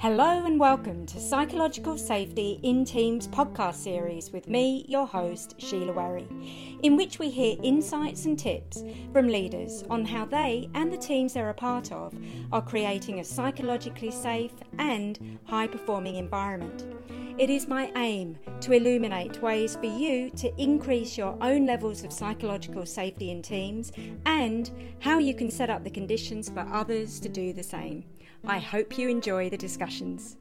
Hello and welcome to Psychological Safety in Teams podcast series with me, your host, Sheila Werry, in which we hear insights and tips from leaders on how they and the teams they're a part of are creating a psychologically safe and high performing environment. It is my aim to illuminate ways for you to increase your own levels of psychological safety in teams and how you can set up the conditions for others to do the same. I hope you enjoy the discussions.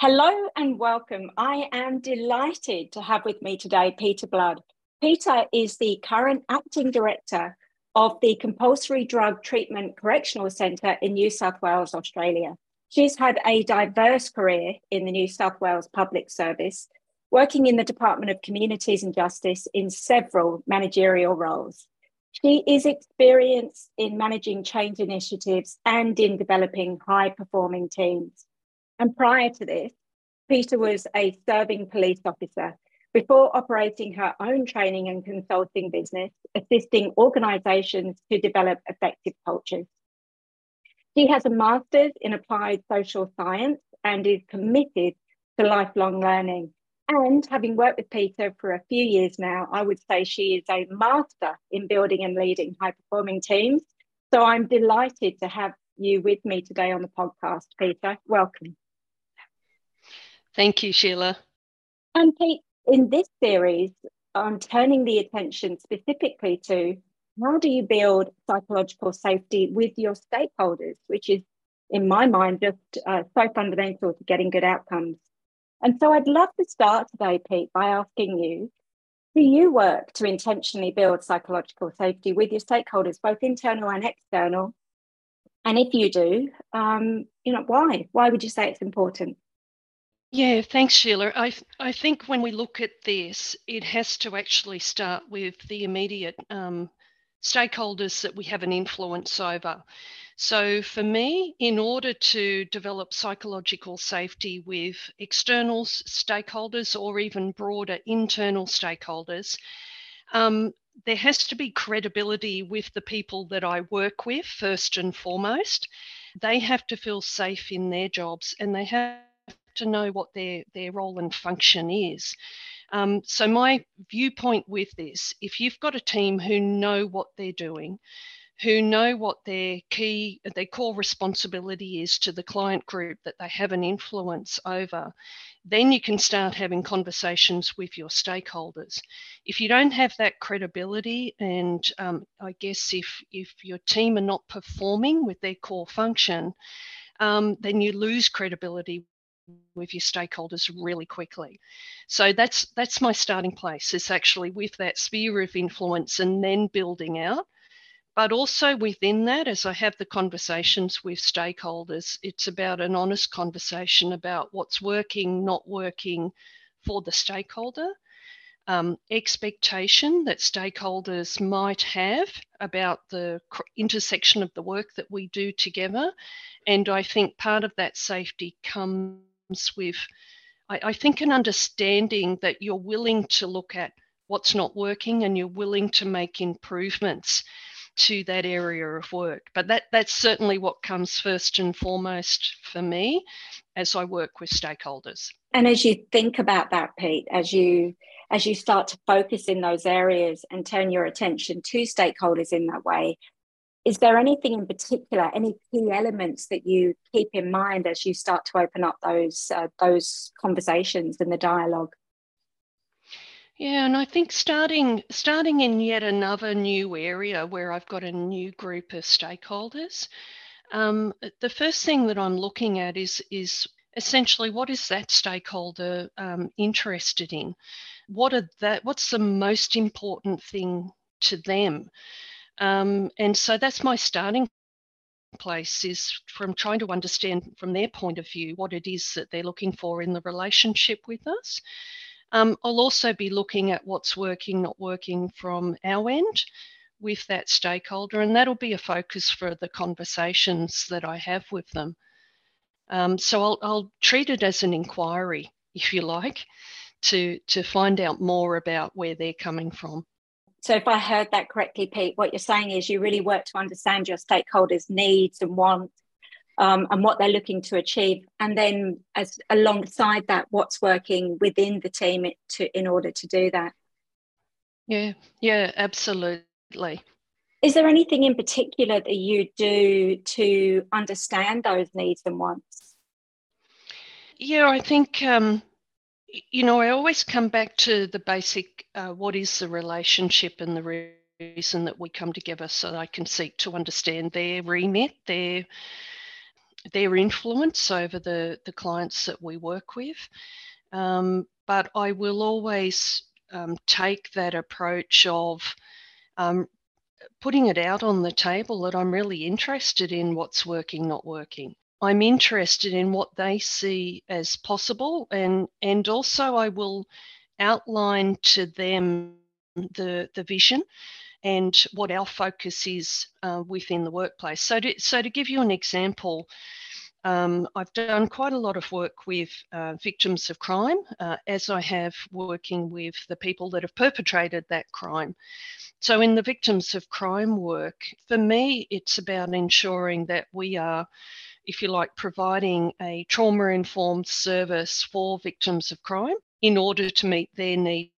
Hello and welcome. I am delighted to have with me today Peta Blood. Peter is the current acting director of the Compulsory Drug Treatment Correctional Centre in New South Wales, Australia. She's had a diverse career in the New South Wales Public Service, working in the Department of Communities and Justice in several managerial roles. She is experienced in managing change initiatives and in developing high performing teams. And prior to this, Peta was a serving police officer before operating her own training and consulting business, assisting organisations to develop effective cultures. She has a master's in applied social science and is committed to lifelong learning. And having worked with Peta for a few years now, I would say she is a master in building and leading high performing teams. So I'm delighted to have you with me today on the podcast, Peta. Welcome. Thank you, Sheila. And Pete, in this series, I'm turning the attention specifically to how do you build psychological safety with your stakeholders, which is, in my mind, just uh, so fundamental to getting good outcomes. And so I'd love to start today, Pete, by asking you do you work to intentionally build psychological safety with your stakeholders, both internal and external? And if you do, um, you know, why? Why would you say it's important? Yeah, thanks, Sheila. I I think when we look at this, it has to actually start with the immediate um, stakeholders that we have an influence over. So, for me, in order to develop psychological safety with external stakeholders or even broader internal stakeholders, um, there has to be credibility with the people that I work with, first and foremost. They have to feel safe in their jobs and they have to know what their, their role and function is. Um, so, my viewpoint with this if you've got a team who know what they're doing, who know what their key, their core responsibility is to the client group that they have an influence over, then you can start having conversations with your stakeholders. If you don't have that credibility, and um, I guess if if your team are not performing with their core function, um, then you lose credibility with your stakeholders really quickly. So that's that's my starting place. Is actually with that sphere of influence, and then building out but also within that, as I have the conversations with stakeholders, it's about an honest conversation about what's working, not working for the stakeholder, um, expectation that stakeholders might have about the intersection of the work that we do together. And I think part of that safety comes with, I, I think, an understanding that you're willing to look at what's not working and you're willing to make improvements to that area of work. But that that's certainly what comes first and foremost for me as I work with stakeholders. And as you think about that, Pete, as you as you start to focus in those areas and turn your attention to stakeholders in that way, is there anything in particular, any key elements that you keep in mind as you start to open up those uh, those conversations and the dialogue? Yeah, and I think starting starting in yet another new area where I've got a new group of stakeholders, um, the first thing that I'm looking at is is essentially what is that stakeholder um, interested in? What are that? What's the most important thing to them? Um, and so that's my starting place is from trying to understand from their point of view what it is that they're looking for in the relationship with us um, I'll also be looking at what's working, not working from our end with that stakeholder, and that'll be a focus for the conversations that I have with them. Um, so I'll, I'll treat it as an inquiry, if you like, to to find out more about where they're coming from. So, if I heard that correctly, Pete, what you're saying is you really work to understand your stakeholders' needs and wants um, and what they're looking to achieve, and then as alongside that, what's working within the team to in order to do that. Yeah, yeah, absolutely. Is there anything in particular that you do to understand those needs and wants? Yeah, I think um, you know I always come back to the basic: uh, what is the relationship and the reason that we come together, so I can seek to understand their remit, their their influence over the the clients that we work with. Um, but I will always um, take that approach of um, putting it out on the table that I'm really interested in what's working, not working. I'm interested in what they see as possible, and and also I will outline to them the the vision and what our focus is uh, within the workplace. So to so to give you an example, um, I've done quite a lot of work with uh, victims of crime, uh, as I have working with the people that have perpetrated that crime. So, in the victims of crime work, for me, it's about ensuring that we are, if you like, providing a trauma informed service for victims of crime in order to meet their needs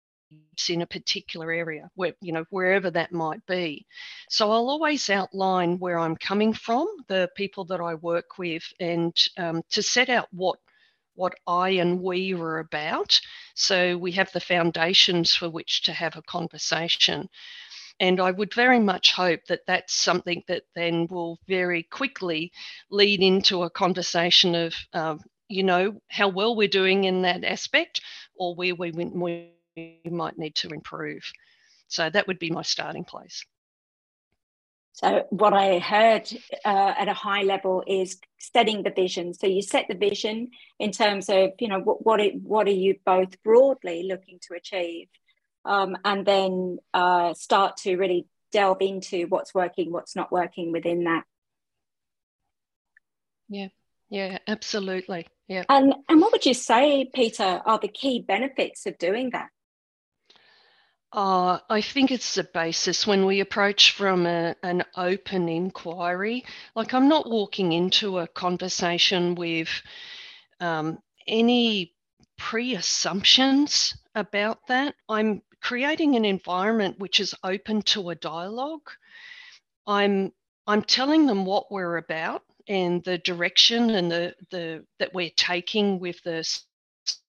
in a particular area where you know wherever that might be. So i'll always outline where i'm coming from the people that i work with and um, to set out what what i and we are about. So we have the foundations for which to have a conversation. And I would very much hope that that's something that then will very quickly lead into a conversation of, um, you know, how well we're doing in that aspect or where we, we might need to improve. So that would be my starting place. So what I heard uh, at a high level is setting the vision. So you set the vision in terms of you know what what, it, what are you both broadly looking to achieve, um, and then uh, start to really delve into what's working, what's not working within that. Yeah, yeah, absolutely. Yeah. And and what would you say, Peta, are the key benefits of doing that? Uh, I think it's the basis when we approach from a, an open inquiry. Like, I'm not walking into a conversation with um, any pre assumptions about that. I'm creating an environment which is open to a dialogue. I'm I'm telling them what we're about and the direction and the the that we're taking with the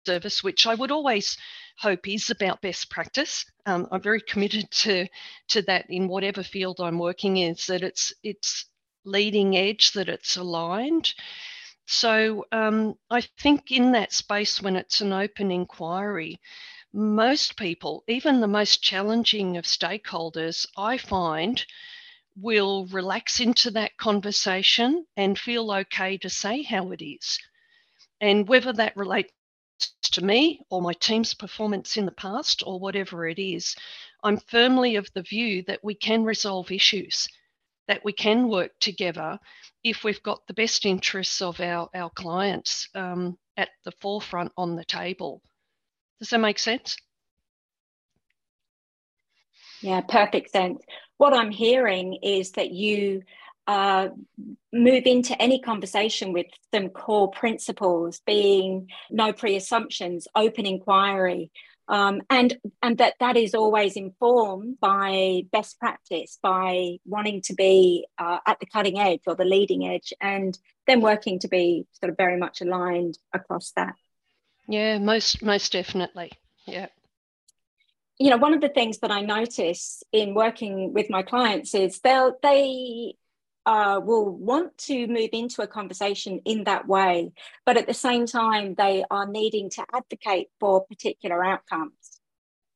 service, which I would always hope is about best practice. Um, I'm very committed to to that in whatever field I'm working in, is that it's it's leading edge, that it's aligned. So um, I think in that space when it's an open inquiry, most people, even the most challenging of stakeholders, I find will relax into that conversation and feel okay to say how it is. And whether that relates to me or my team's performance in the past or whatever it is, I'm firmly of the view that we can resolve issues, that we can work together if we've got the best interests of our, our clients um, at the forefront on the table. Does that make sense? Yeah, perfect sense. What I'm hearing is that you uh, move into any conversation with some core principles, being no pre-assumptions, open inquiry, um, and and that that is always informed by best practice, by wanting to be uh, at the cutting edge or the leading edge, and then working to be sort of very much aligned across that. Yeah, most most definitely. Yeah you know one of the things that i notice in working with my clients is they'll they uh, will want to move into a conversation in that way, but at the same time, they are needing to advocate for particular outcomes.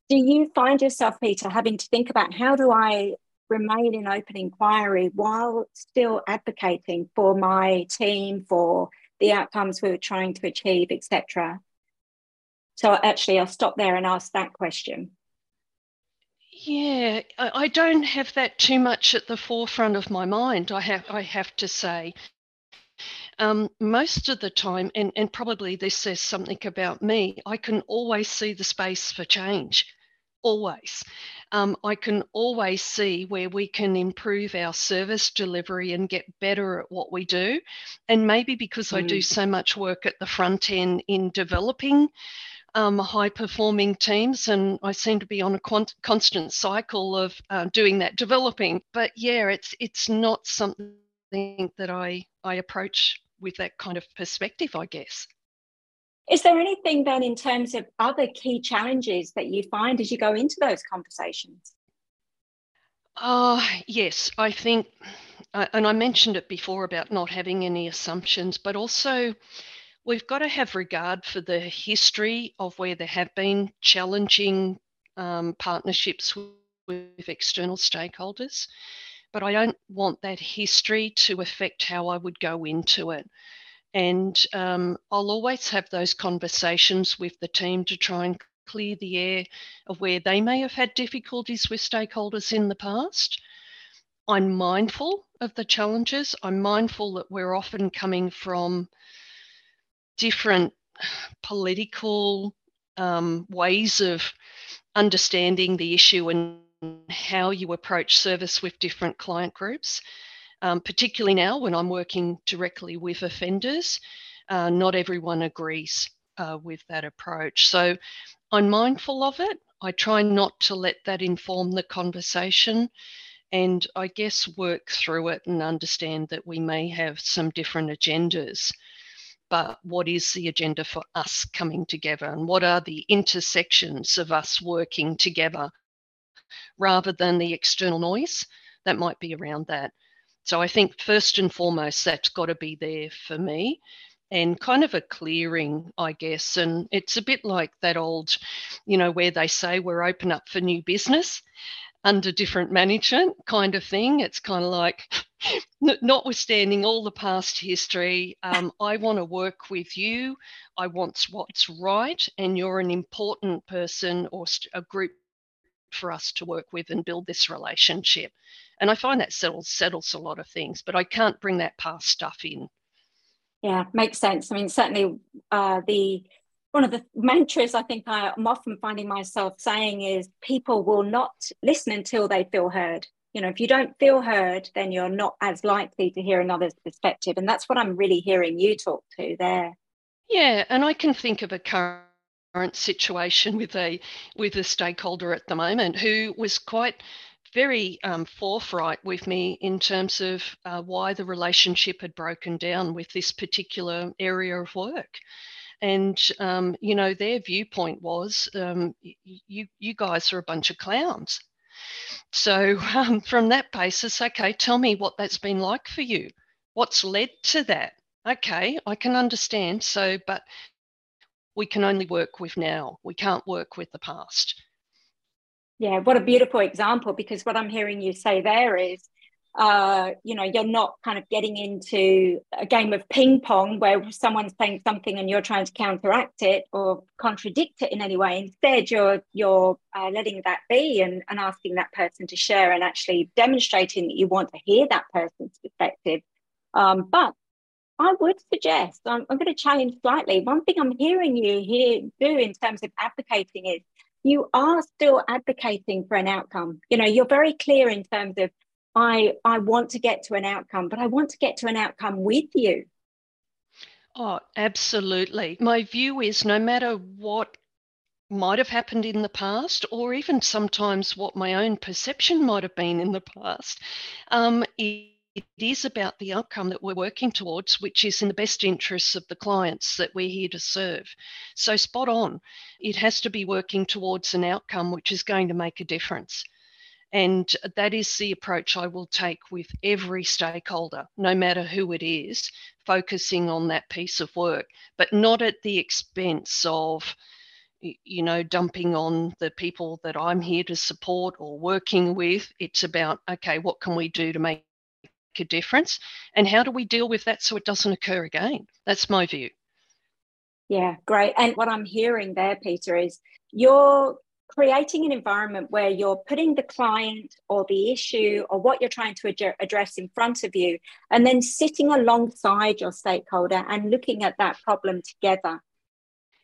Do you find yourself, Peta, having to think about how do I remain in open inquiry while still advocating for my team, for the outcomes we are trying to achieve, etc.? So, actually, I'll stop there and ask that question. Yeah, I don't have that too much at the forefront of my mind. I have, I have to say. Um, most of the time, and, and probably this says something about me, I can always see the space for change. always. Um, I can always see where we can improve our service delivery and get better at what we do. And maybe because mm. I do mm. so much work at the front end in developing um, high performing teams, and I seem to be on a con- constant cycle of uh, doing that developing. But yeah, it's it's not something that I I approach with that kind of perspective, I guess. Is there anything then in terms of other key challenges that you find as you go into those conversations? Uh, yes, I think, uh, and I mentioned it before about not having any assumptions, but also we've got to have regard for the history of where there have been challenging um, partnerships with external stakeholders. But I don't want that history to affect how I would go into it. And um, I'll always have those conversations with the team to try and clear the air of where they may have had difficulties with stakeholders in the past. I'm mindful of the challenges. I'm mindful that we're often coming from different political um, ways of understanding the issue and how you approach service with different client groups um, particularly now when I'm working directly with offenders. Uh, not everyone agrees uh, with that approach. So I'm mindful of it. I try not to let that inform the conversation and I guess work through it and understand that we may have some different agendas. But what is the agenda for us coming together and what are the intersections of us working together rather than the external noise that might be around that? So I think first and foremost, that's got to be there for me and kind of a clearing, I guess. And it's a bit like that old, you know, where they say we're open up for new business under different management kind of thing. It's kind of like, notwithstanding all the past history, um, I want to work with you. I want what's right, and you're an important person or a group for us to work with and build this relationship. And I find that settles settles a lot of things, but I can't bring that past stuff in. Yeah, makes sense. I mean, certainly uh, the one of the mantras I think I'm often finding myself saying is people will not listen until they feel heard. You know, if you don't feel heard, then you're not as likely to hear another's perspective. And that's what I'm really hearing you talk to there. Yeah, and I can think of a current situation with a with a stakeholder at the moment who was quite very um, forthright with me in terms of uh, why the relationship had broken down with this particular area of work. And um, you know, their viewpoint was, um, you you guys are a bunch of clowns. So um, from that basis, okay, tell me what that's been like for you. What's led to that? Okay, I can understand. So, but we can only work with now. We can't work with the past. Yeah, what a beautiful example because what I'm hearing you say there is, uh, you know, you're not kind of getting into a game of ping pong where someone's saying something and you're trying to counteract it or contradict it in any way. Instead, you're you're uh, letting that be and, and asking that person to share and actually demonstrating that you want to hear that person's perspective. Um, but I would suggest, I'm, I'm going to challenge slightly. One thing I'm hearing you here do in terms of advocating is you are still advocating for an outcome. You know, you're very clear in terms of I I want to get to an outcome, but I want to get to an outcome with you. Oh, absolutely. My view is no matter what might have happened in the past, or even sometimes what my own perception might have been in the past, um, it, it is about the outcome that we're working towards, which is in the best interests of the clients that we're here to serve. So, spot on. It has to be working towards an outcome which is going to make a difference. And that is the approach I will take with every stakeholder, no matter who it is, focusing on that piece of work, but not at the expense of you know, dumping on the people that I'm here to support or working with. It's about, okay, what can we do to make a difference? And how do we deal with that so it doesn't occur again? That's my view. Yeah, great. And what I'm hearing there, Peta, is you're creating an environment where you're putting the client or the issue or what you're trying to ad- address in front of you, and then sitting alongside your stakeholder and looking at that problem together.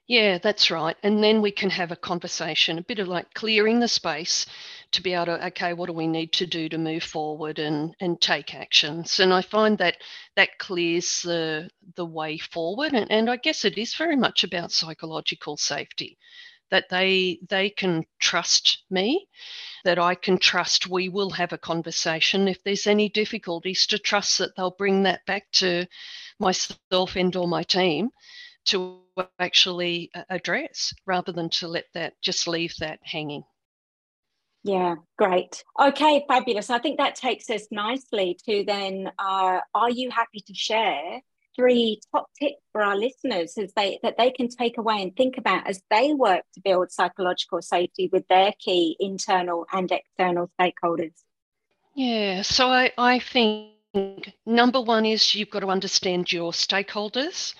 Yeah, that's right. And then we can have a conversation, a bit of like clearing the space to be able to, okay, what do we need to do to move forward and, and take actions? And I find that that clears the, the way forward. And, and I guess it is very much about psychological safety, that they they can trust me, that I can trust we will have a conversation. If there's any difficulties, to trust that they'll bring that back to myself and or my team to actually address rather than to let that just leave that hanging. Yeah, great. Okay, fabulous. I think that takes us nicely to then uh, are you happy to share three top tips for our listeners as they that they can take away and think about as they work to build psychological safety with their key internal and external stakeholders? Yeah, so I, I think number one is you've got to understand your stakeholders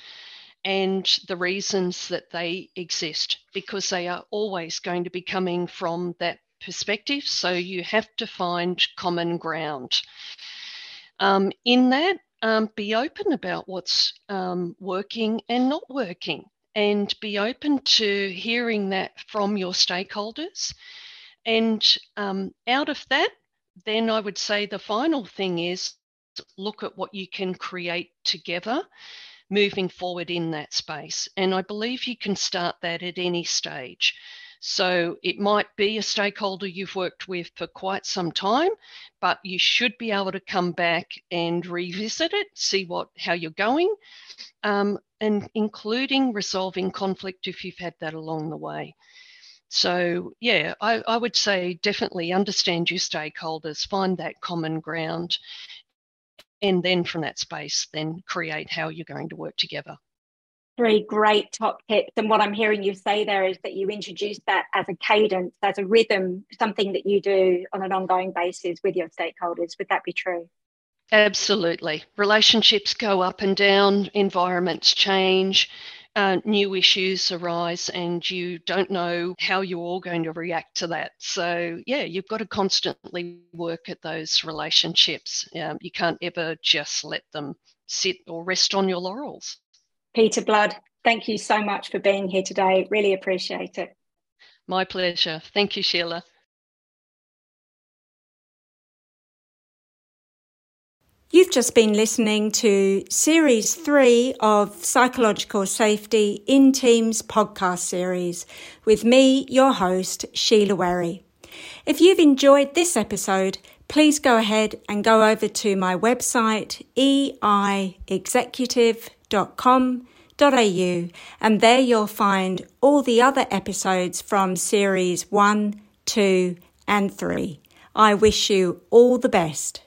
and the reasons that they exist because they are always going to be coming from that perspective. So you have to find common ground. Um, in that, um, be open about what's um, working and not working, and be open to hearing that from your stakeholders. And um, out of that, then I would say the final thing is look at what you can create together moving forward in that space. And I believe you can start that at any stage. So it might be a stakeholder you've worked with for quite some time, but you should be able to come back and revisit it, see what how you're going, um, and including resolving conflict if you've had that along the way. So yeah, I, I would say definitely understand your stakeholders, find that common ground, and then from that space, then create how you're going to work together. Three great top tips. And what I'm hearing you say there is that you introduce that as a cadence, as a rhythm, something that you do on an ongoing basis with your stakeholders. Would that be true? Absolutely. Relationships go up and down, environments change, uh, new issues arise and you don't know how you're all going to react to that. So, yeah, you've got to constantly work at those relationships. Um, you can't ever just let them sit or rest on your laurels. Peta Blood, thank you so much for being here today. Really appreciate it. My pleasure. Thank you, Sheila. You've just been listening to Series 3 of Psychological Safety in Teams podcast series with me, your host, Sheila Werry. If you've enjoyed this episode, please go ahead and go over to my website, eiexecutive.com.au, and there you'll find all the other episodes from Series 1, 2, and 3. I wish you all the best.